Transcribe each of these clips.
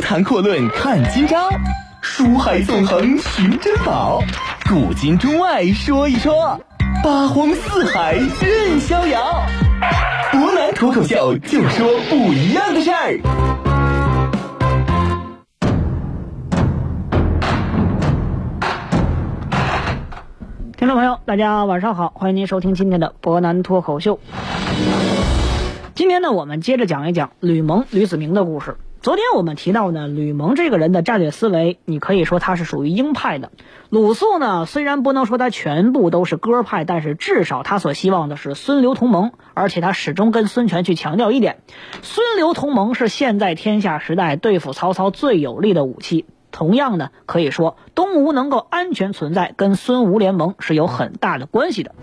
谈阔论看今朝，书海纵横寻珍宝，古今中外说一说，八荒四海任逍遥。博南脱口秀就说不一样的事儿。听众朋友，大家晚上好，欢迎您收听今天的博南脱口秀。今天呢，我们接着讲一讲吕蒙、吕子明的故事。昨天我们提到呢，吕蒙这个人的战略思维，你可以说他是属于鹰派的。鲁肃呢，虽然不能说他全部都是鸽派，但是至少他所希望的是孙刘同盟，而且他始终跟孙权去强调一点：孙刘同盟是现在天下时代对付曹操最有力的武器。同样呢，可以说东吴能够安全存在，跟孙吴联盟是有很大的关系的。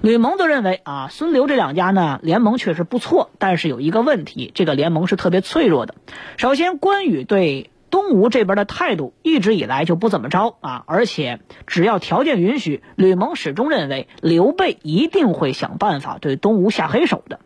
吕蒙则认为啊，孙刘这两家呢联盟确实不错，但是有一个问题，这个联盟是特别脆弱的。首先，关羽对东吴这边的态度一直以来就不怎么着啊，而且只要条件允许，吕蒙始终认为刘备一定会想办法对东吴下黑手的。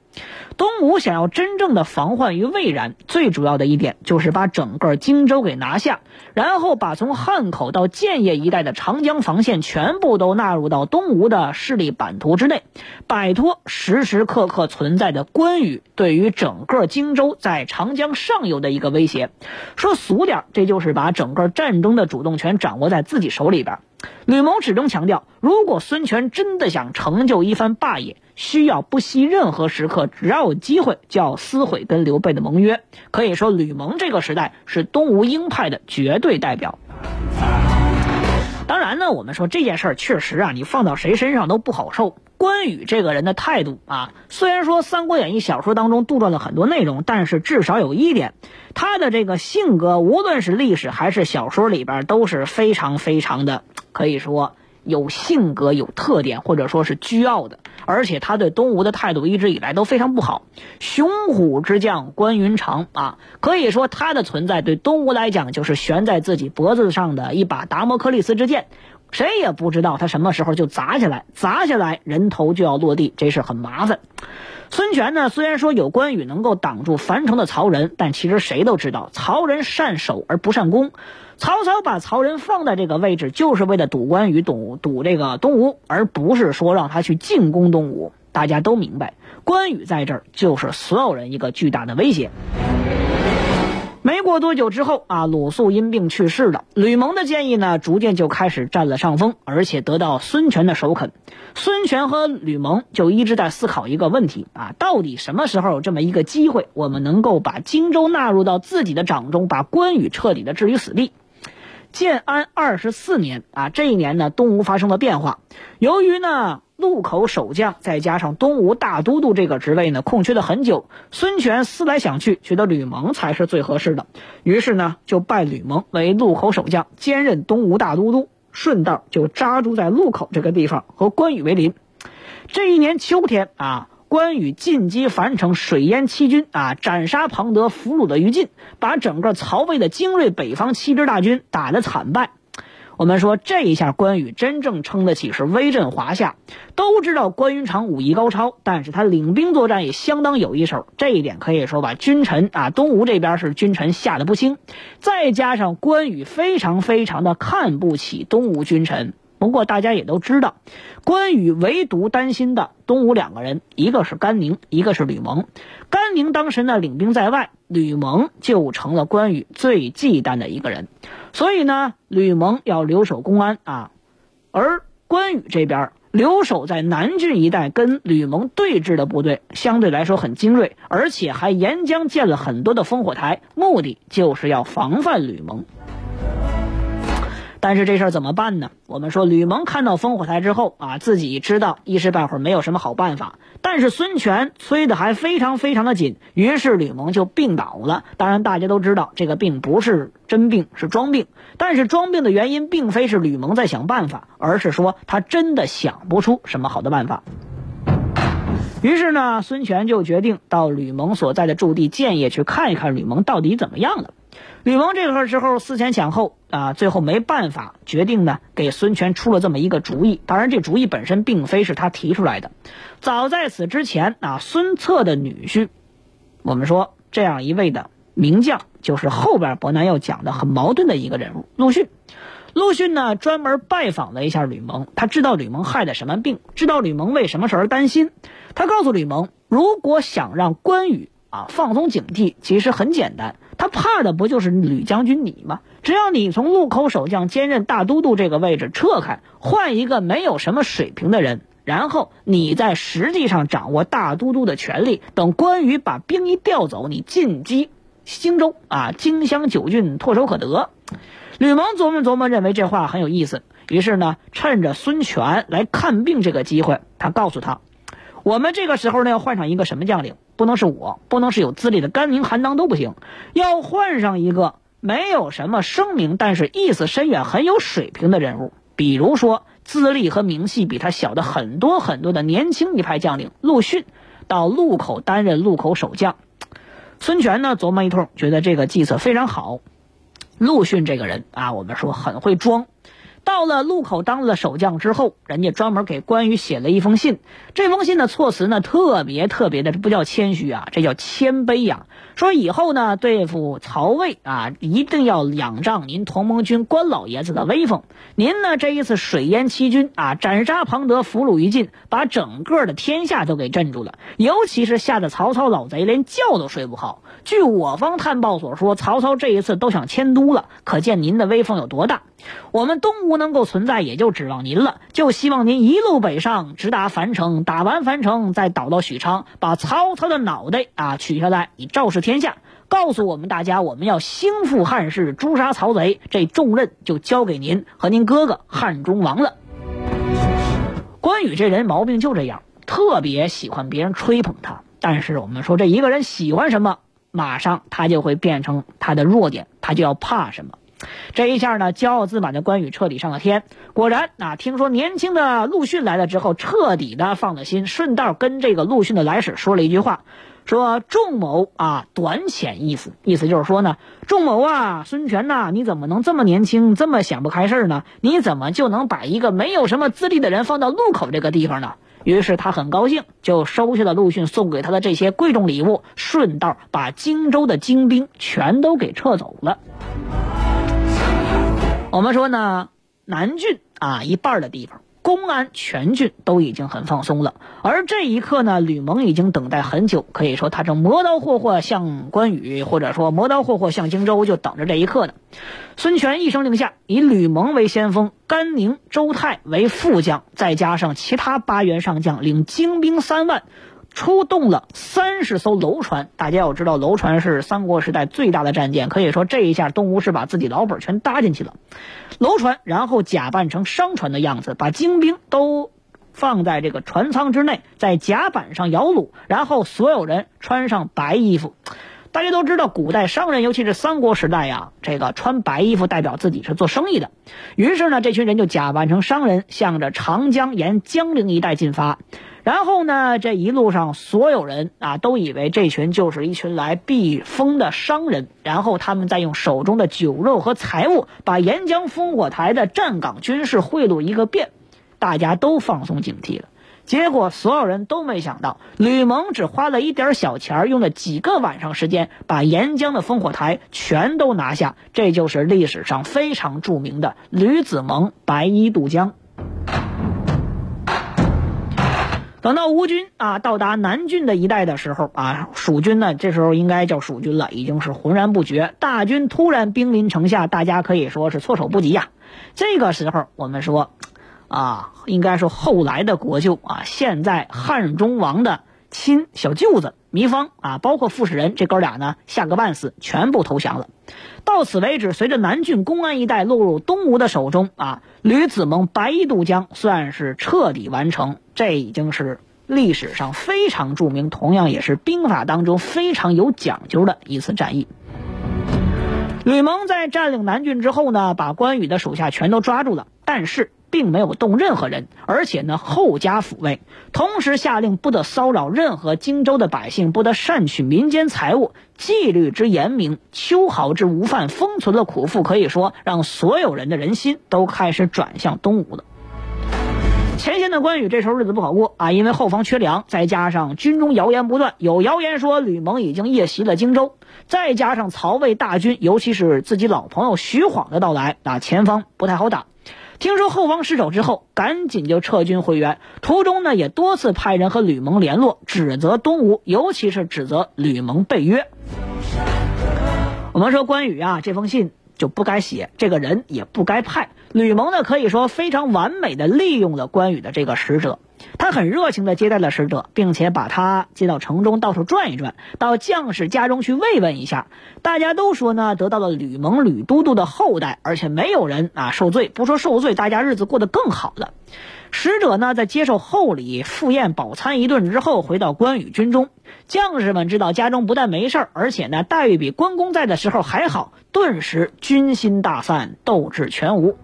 东吴想要真正的防患于未然，最主要的一点就是把整个荆州给拿下，然后把从汉口到建业一带的长江防线全部都纳入到东吴的势力版图之内，摆脱时时刻刻存在的关羽对于整个荆州在长江上游的一个威胁。说俗点，这就是把整个战争的主动权掌握在自己手里边。吕蒙始终强调，如果孙权真的想成就一番霸业，需要不惜任何时刻，只要有机会就要撕毁跟刘备的盟约。可以说，吕蒙这个时代是东吴鹰派的绝对代表。当然呢，我们说这件事儿确实啊，你放到谁身上都不好受。关羽这个人的态度啊，虽然说《三国演义》小说当中杜撰了很多内容，但是至少有一点，他的这个性格，无论是历史还是小说里边，都是非常非常的，可以说有性格、有特点，或者说是倨傲的。而且他对东吴的态度一直以来都非常不好。雄虎之将关云长啊，可以说他的存在对东吴来讲就是悬在自己脖子上的一把达摩克利斯之剑。谁也不知道他什么时候就砸下来，砸下来人头就要落地，这事很麻烦。孙权呢，虽然说有关羽能够挡住樊城的曹仁，但其实谁都知道曹仁善守而不善攻。曹操把曹仁放在这个位置，就是为了堵关羽、堵堵这个东吴，而不是说让他去进攻东吴。大家都明白，关羽在这儿就是所有人一个巨大的威胁。没过多久之后啊，鲁肃因病去世了。吕蒙的建议呢，逐渐就开始占了上风，而且得到孙权的首肯。孙权和吕蒙就一直在思考一个问题啊，到底什么时候有这么一个机会，我们能够把荆州纳入到自己的掌中，把关羽彻底的置于死地？建安二十四年啊，这一年呢，东吴发生了变化，由于呢。路口守将，再加上东吴大都督这个职位呢，空缺了很久。孙权思来想去，觉得吕蒙才是最合适的，于是呢，就拜吕蒙为路口守将，兼任东吴大都督，顺道就扎住在路口这个地方，和关羽为邻。这一年秋天啊，关羽进击樊城，水淹七军啊，斩杀庞德，俘虏的于禁，把整个曹魏的精锐北方七支大军打得惨败。我们说这一下，关羽真正称得起是威震华夏。都知道关云长武艺高超，但是他领兵作战也相当有一手。这一点可以说把君臣啊，东吴这边是君臣吓得不轻。再加上关羽非常非常的看不起东吴君臣。不过大家也都知道，关羽唯独担心的东吴两个人，一个是甘宁，一个是吕蒙。甘宁当时呢领兵在外，吕蒙就成了关羽最忌惮的一个人。所以呢，吕蒙要留守公安啊，而关羽这边留守在南郡一带，跟吕蒙对峙的部队相对来说很精锐，而且还沿江建了很多的烽火台，目的就是要防范吕蒙。但是这事儿怎么办呢？我们说吕蒙看到烽火台之后啊，自己知道一时半会儿没有什么好办法。但是孙权催得还非常非常的紧，于是吕蒙就病倒了。当然大家都知道这个病不是真病，是装病。但是装病的原因并非是吕蒙在想办法，而是说他真的想不出什么好的办法。于是呢，孙权就决定到吕蒙所在的驻地建业去看一看吕蒙到底怎么样了。吕蒙这个时候思前想后啊，最后没办法，决定呢给孙权出了这么一个主意。当然，这主意本身并非是他提出来的。早在此之前啊，孙策的女婿，我们说这样一位的名将就是后边伯南要讲的很矛盾的一个人物陆逊。陆逊呢，专门拜访了一下吕蒙，他知道吕蒙害的什么病，知道吕蒙为什么事而担心。他告诉吕蒙，如果想让关羽啊放松警惕，其实很简单，他怕的不就是吕将军你吗？只要你从路口守将兼任大都督这个位置撤开，换一个没有什么水平的人，然后你在实际上掌握大都督的权力，等关羽把兵一调走，你进击荆州啊，荆襄九郡唾手可得。吕蒙琢磨琢磨，认为这话很有意思，于是呢，趁着孙权来看病这个机会，他告诉他：“我们这个时候呢，要换上一个什么将领？不能是我，不能是有资历的甘宁、韩当都不行，要换上一个没有什么声名，但是意思深远、很有水平的人物。比如说，资历和名气比他小的很多很多的年轻一派将领陆逊，到路口担任路口守将。”孙权呢，琢磨一通，觉得这个计策非常好。陆逊这个人啊，我们说很会装。到了路口当了守将之后，人家专门给关羽写了一封信。这封信的措辞呢，特别特别的，这不叫谦虚啊，这叫谦卑呀。说以后呢，对付曹魏啊，一定要仰仗您同盟军关老爷子的威风。您呢，这一次水淹七军啊，斩杀庞德，俘虏于禁，把整个的天下都给镇住了。尤其是吓得曹操老贼连觉都睡不好。据我方探报所说，曹操这一次都想迁都了，可见您的威风有多大。我们东吴能够存在，也就指望您了。就希望您一路北上，直达樊城，打完樊城再倒到许昌，把曹操的脑袋啊取下来，以昭示天下，告诉我们大家，我们要兴复汉室，诛杀曹贼。这重任就交给您和您哥哥汉中王了。关羽这人毛病就这样，特别喜欢别人吹捧他。但是我们说，这一个人喜欢什么，马上他就会变成他的弱点，他就要怕什么。这一下呢，骄傲自满的关羽彻底上了天。果然，啊，听说年轻的陆逊来了之后，彻底的放了心，顺道跟这个陆逊的来使说了一句话，说：“仲谋啊，短浅意思，意思就是说呢，仲谋啊，孙权呐，你怎么能这么年轻，这么想不开事呢？你怎么就能把一个没有什么资历的人放到路口这个地方呢？”于是他很高兴，就收下了陆逊送给他的这些贵重礼物，顺道把荆州的精兵全都给撤走了。我们说呢，南郡啊一半的地方，公安全郡都已经很放松了。而这一刻呢，吕蒙已经等待很久，可以说他正磨刀霍霍向关羽，或者说磨刀霍霍向荆州，就等着这一刻呢。孙权一声令下，以吕蒙为先锋，甘宁、周泰为副将，再加上其他八员上将，领精兵三万。出动了三十艘楼船，大家要知道，楼船是三国时代最大的战舰，可以说这一下东吴是把自己老本全搭进去了。楼船，然后假扮成商船的样子，把精兵都放在这个船舱之内，在甲板上摇橹，然后所有人穿上白衣服。大家都知道，古代商人，尤其是三国时代呀，这个穿白衣服代表自己是做生意的。于是呢，这群人就假扮成商人，向着长江沿江陵一带进发。然后呢，这一路上所有人啊都以为这群就是一群来避风的商人，然后他们再用手中的酒肉和财物把沿江烽火台的站岗军士贿赂一个遍，大家都放松警惕了。结果所有人都没想到，吕蒙只花了一点小钱，用了几个晚上时间，把沿江的烽火台全都拿下。这就是历史上非常著名的吕子蒙白衣渡江。等到吴军啊到达南郡的一带的时候啊，蜀军呢这时候应该叫蜀军了，已经是浑然不觉。大军突然兵临城下，大家可以说是措手不及呀。这个时候我们说，啊，应该说后来的国舅啊，现在汉中王的亲小舅子糜芳啊，包括傅士仁这哥俩呢，吓个半死，全部投降了。到此为止，随着南郡公安一带落入东吴的手中啊，吕子蒙白衣渡江算是彻底完成。这已经是历史上非常著名，同样也是兵法当中非常有讲究的一次战役。吕蒙在占领南郡之后呢，把关羽的手下全都抓住了，但是并没有动任何人，而且呢后加抚慰，同时下令不得骚扰任何荆州的百姓，不得擅取民间财物，纪律之严明，秋毫之无犯，封存了苦赋，可以说让所有人的人心都开始转向东吴了。前线的关羽这时候日子不好过啊，因为后方缺粮，再加上军中谣言不断，有谣言说吕蒙已经夜袭了荆州，再加上曹魏大军，尤其是自己老朋友徐晃的到来啊，前方不太好打。听说后方失守之后，赶紧就撤军回援。途中呢，也多次派人和吕蒙联络，指责东吴，尤其是指责吕蒙背约。我们说关羽啊，这封信就不该写，这个人也不该派。吕蒙呢，可以说非常完美的利用了关羽的这个使者。他很热情地接待了使者，并且把他接到城中到处转一转，到将士家中去慰问一下。大家都说呢，得到了吕蒙吕都督的厚待，而且没有人啊受罪。不说受罪，大家日子过得更好了。使者呢，在接受厚礼、赴宴、饱餐一顿之后，回到关羽军中。将士们知道家中不但没事儿而且呢待遇比关公在的时候还好，顿时军心大散，斗志全无。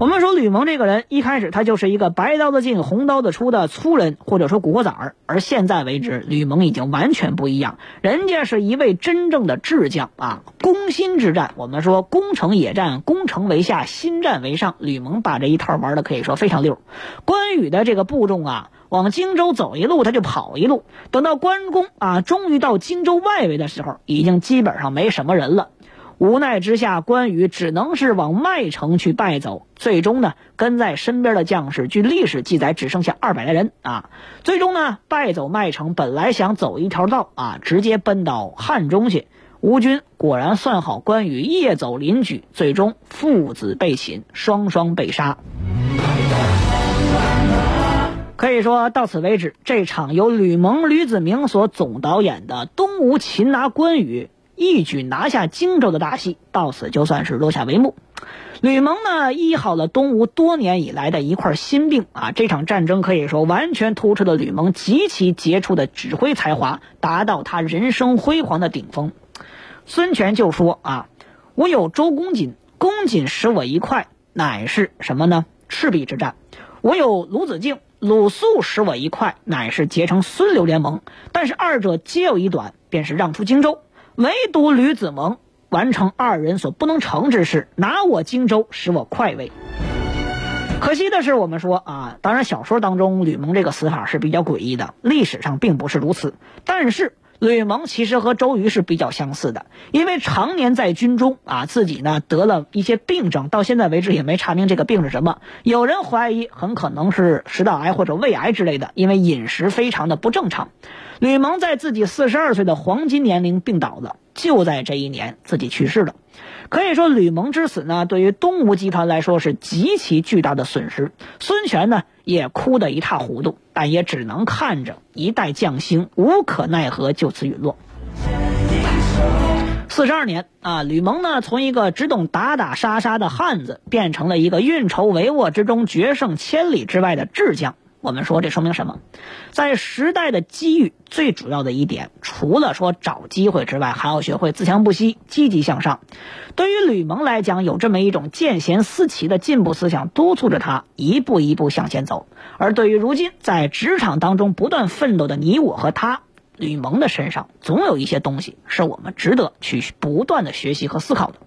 我们说吕蒙这个人，一开始他就是一个白刀子进红刀子出的粗人，或者说古惑仔儿。而现在为止，吕蒙已经完全不一样，人家是一位真正的智将啊！攻心之战，我们说攻城野战，攻城为下，心战为上。吕蒙把这一套玩的可以说非常溜。关羽的这个部众啊，往荆州走一路，他就跑一路。等到关公啊，终于到荆州外围的时候，已经基本上没什么人了。无奈之下，关羽只能是往麦城去败走。最终呢，跟在身边的将士，据历史记载，只剩下二百来人啊。最终呢，败走麦城，本来想走一条道啊，直接奔到汉中去。吴军果然算好关羽夜走临掬，最终父子被擒，双双被杀。可以说到此为止，这场由吕蒙、吕子明所总导演的东吴擒拿关羽。一举拿下荆州的大戏到此就算是落下帷幕。吕蒙呢医好了东吴多年以来的一块心病啊，这场战争可以说完全突出了吕蒙极其杰出的指挥才华，达到他人生辉煌的顶峰。孙权就说啊：“我有周公瑾，公瑾使我一块，乃是什么呢？赤壁之战。我有鲁子敬，鲁肃使我一块，乃是结成孙刘联盟。但是二者皆有一短，便是让出荆州。”唯独吕子蒙完成二人所不能成之事，拿我荆州，使我快慰。可惜的是，我们说啊，当然小说当中吕蒙这个死法是比较诡异的，历史上并不是如此。但是吕蒙其实和周瑜是比较相似的，因为常年在军中啊，自己呢得了一些病症，到现在为止也没查明这个病是什么。有人怀疑很可能是食道癌或者胃癌之类的，因为饮食非常的不正常。吕蒙在自己四十二岁的黄金年龄病倒了，就在这一年自己去世了。可以说，吕蒙之死呢，对于东吴集团来说是极其巨大的损失。孙权呢，也哭得一塌糊涂，但也只能看着一代将星无可奈何就此陨落。四十二年啊，吕蒙呢，从一个只懂打打杀杀的汉子，变成了一个运筹帷幄之中决胜千里之外的智将。我们说这说明什么？在时代的机遇，最主要的一点，除了说找机会之外，还要学会自强不息、积极向上。对于吕蒙来讲，有这么一种见贤思齐的进步思想，督促着他一步一步向前走。而对于如今在职场当中不断奋斗的你我和他，吕蒙的身上总有一些东西是我们值得去不断的学习和思考的。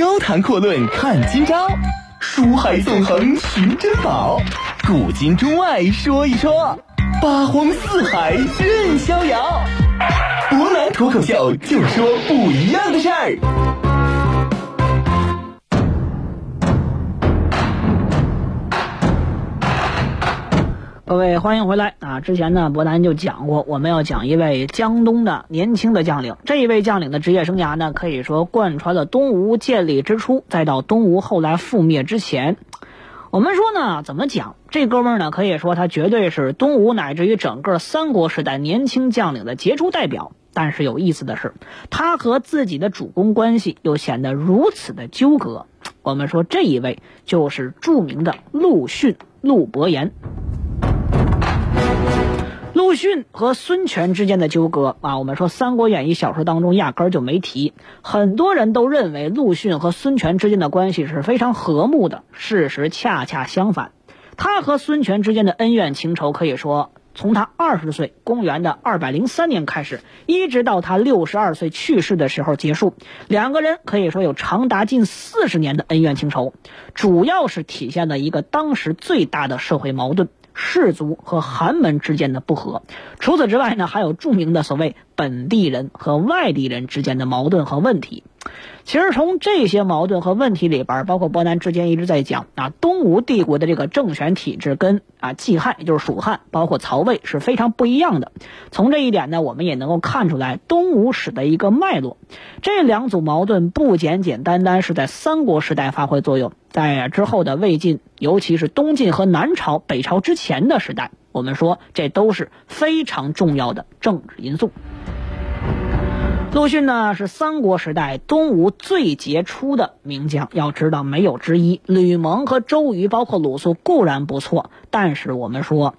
高谈阔论看今朝，书海纵横寻珍宝，古今中外说一说，八荒四海任逍遥。博南脱口秀就说不一样的事儿。各位欢迎回来啊！之前呢，博南就讲过，我们要讲一位江东的年轻的将领。这一位将领的职业生涯呢，可以说贯穿了东吴建立之初，再到东吴后来覆灭之前。我们说呢，怎么讲？这哥们儿呢，可以说他绝对是东吴乃至于整个三国时代年轻将领的杰出代表。但是有意思的是，他和自己的主公关系又显得如此的纠葛。我们说这一位就是著名的陆逊，陆伯言。陆逊和孙权之间的纠葛啊，我们说《三国演义》小说当中压根儿就没提。很多人都认为陆逊和孙权之间的关系是非常和睦的，事实恰恰相反。他和孙权之间的恩怨情仇可以说从他二十岁，公元的二百零三年开始，一直到他六十二岁去世的时候结束。两个人可以说有长达近四十年的恩怨情仇，主要是体现了一个当时最大的社会矛盾。士族和寒门之间的不和，除此之外呢，还有著名的所谓本地人和外地人之间的矛盾和问题。其实从这些矛盾和问题里边，包括波南之间一直在讲啊，东吴帝国的这个政权体制跟啊季汉，也就是蜀汉，包括曹魏是非常不一样的。从这一点呢，我们也能够看出来东吴史的一个脉络。这两组矛盾不简简单单是在三国时代发挥作用，在之后的魏晋，尤其是东晋和南朝、北朝之前的时代，我们说这都是非常重要的政治因素。陆逊呢是三国时代东吴最杰出的名将，要知道没有之一。吕蒙和周瑜，包括鲁肃固然不错，但是我们说，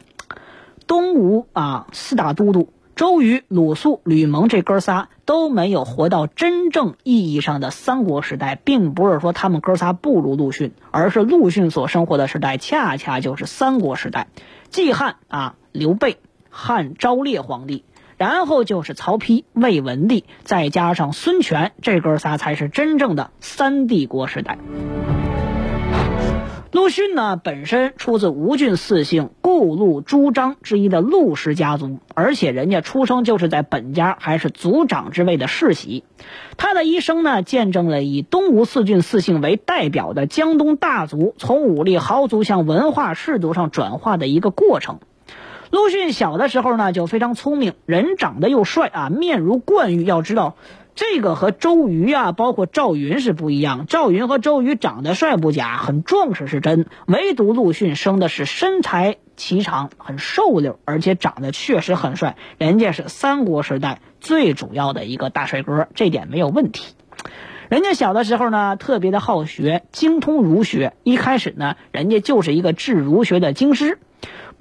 东吴啊四大都督周瑜、鲁肃、吕蒙这哥仨都没有活到真正意义上的三国时代，并不是说他们哥仨不如陆逊，而是陆逊所生活的时代恰恰就是三国时代，季汉啊刘备、汉昭烈皇帝。然后就是曹丕、魏文帝，再加上孙权，这哥仨才是真正的三帝国时代。陆逊呢，本身出自吴郡四姓顾陆朱张之一的陆氏家族，而且人家出生就是在本家还是族长之位的世袭。他的一生呢，见证了以东吴四郡四姓为代表的江东大族从武力豪族向文化氏族上转化的一个过程。陆逊小的时候呢，就非常聪明，人长得又帅啊，面如冠玉。要知道，这个和周瑜啊，包括赵云是不一样。赵云和周瑜长得帅不假，很壮实是真，唯独陆逊生的是身材颀长，很瘦溜，而且长得确实很帅。人家是三国时代最主要的一个大帅哥，这点没有问题。人家小的时候呢，特别的好学，精通儒学。一开始呢，人家就是一个治儒学的经师。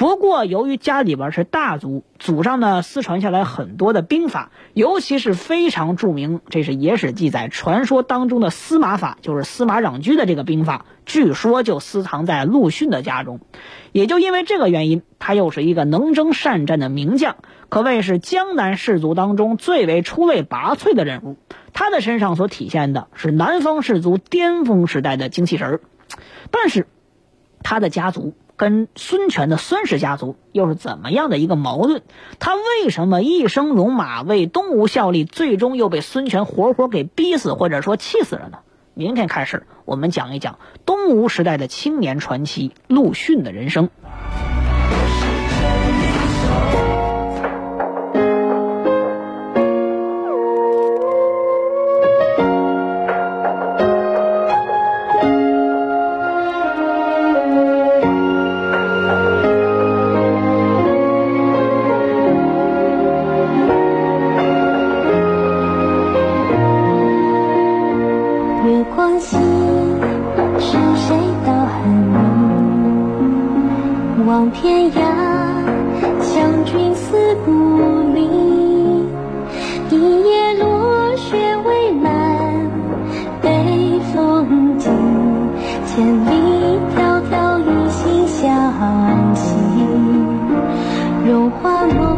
不过，由于家里边是大族，祖上呢私传下来很多的兵法，尤其是非常著名，这是野史记载，传说当中的司马法，就是司马壤居的这个兵法，据说就私藏在陆逊的家中。也就因为这个原因，他又是一个能征善战的名将，可谓是江南士族当中最为出类拔萃的人物。他的身上所体现的是南方士族巅峰时代的精气神儿，但是他的家族。跟孙权的孙氏家族又是怎么样的一个矛盾？他为什么一生戎马为东吴效力，最终又被孙权活活给逼死，或者说气死了呢？明天开始，我们讲一讲东吴时代的青年传奇陆逊的人生。如花落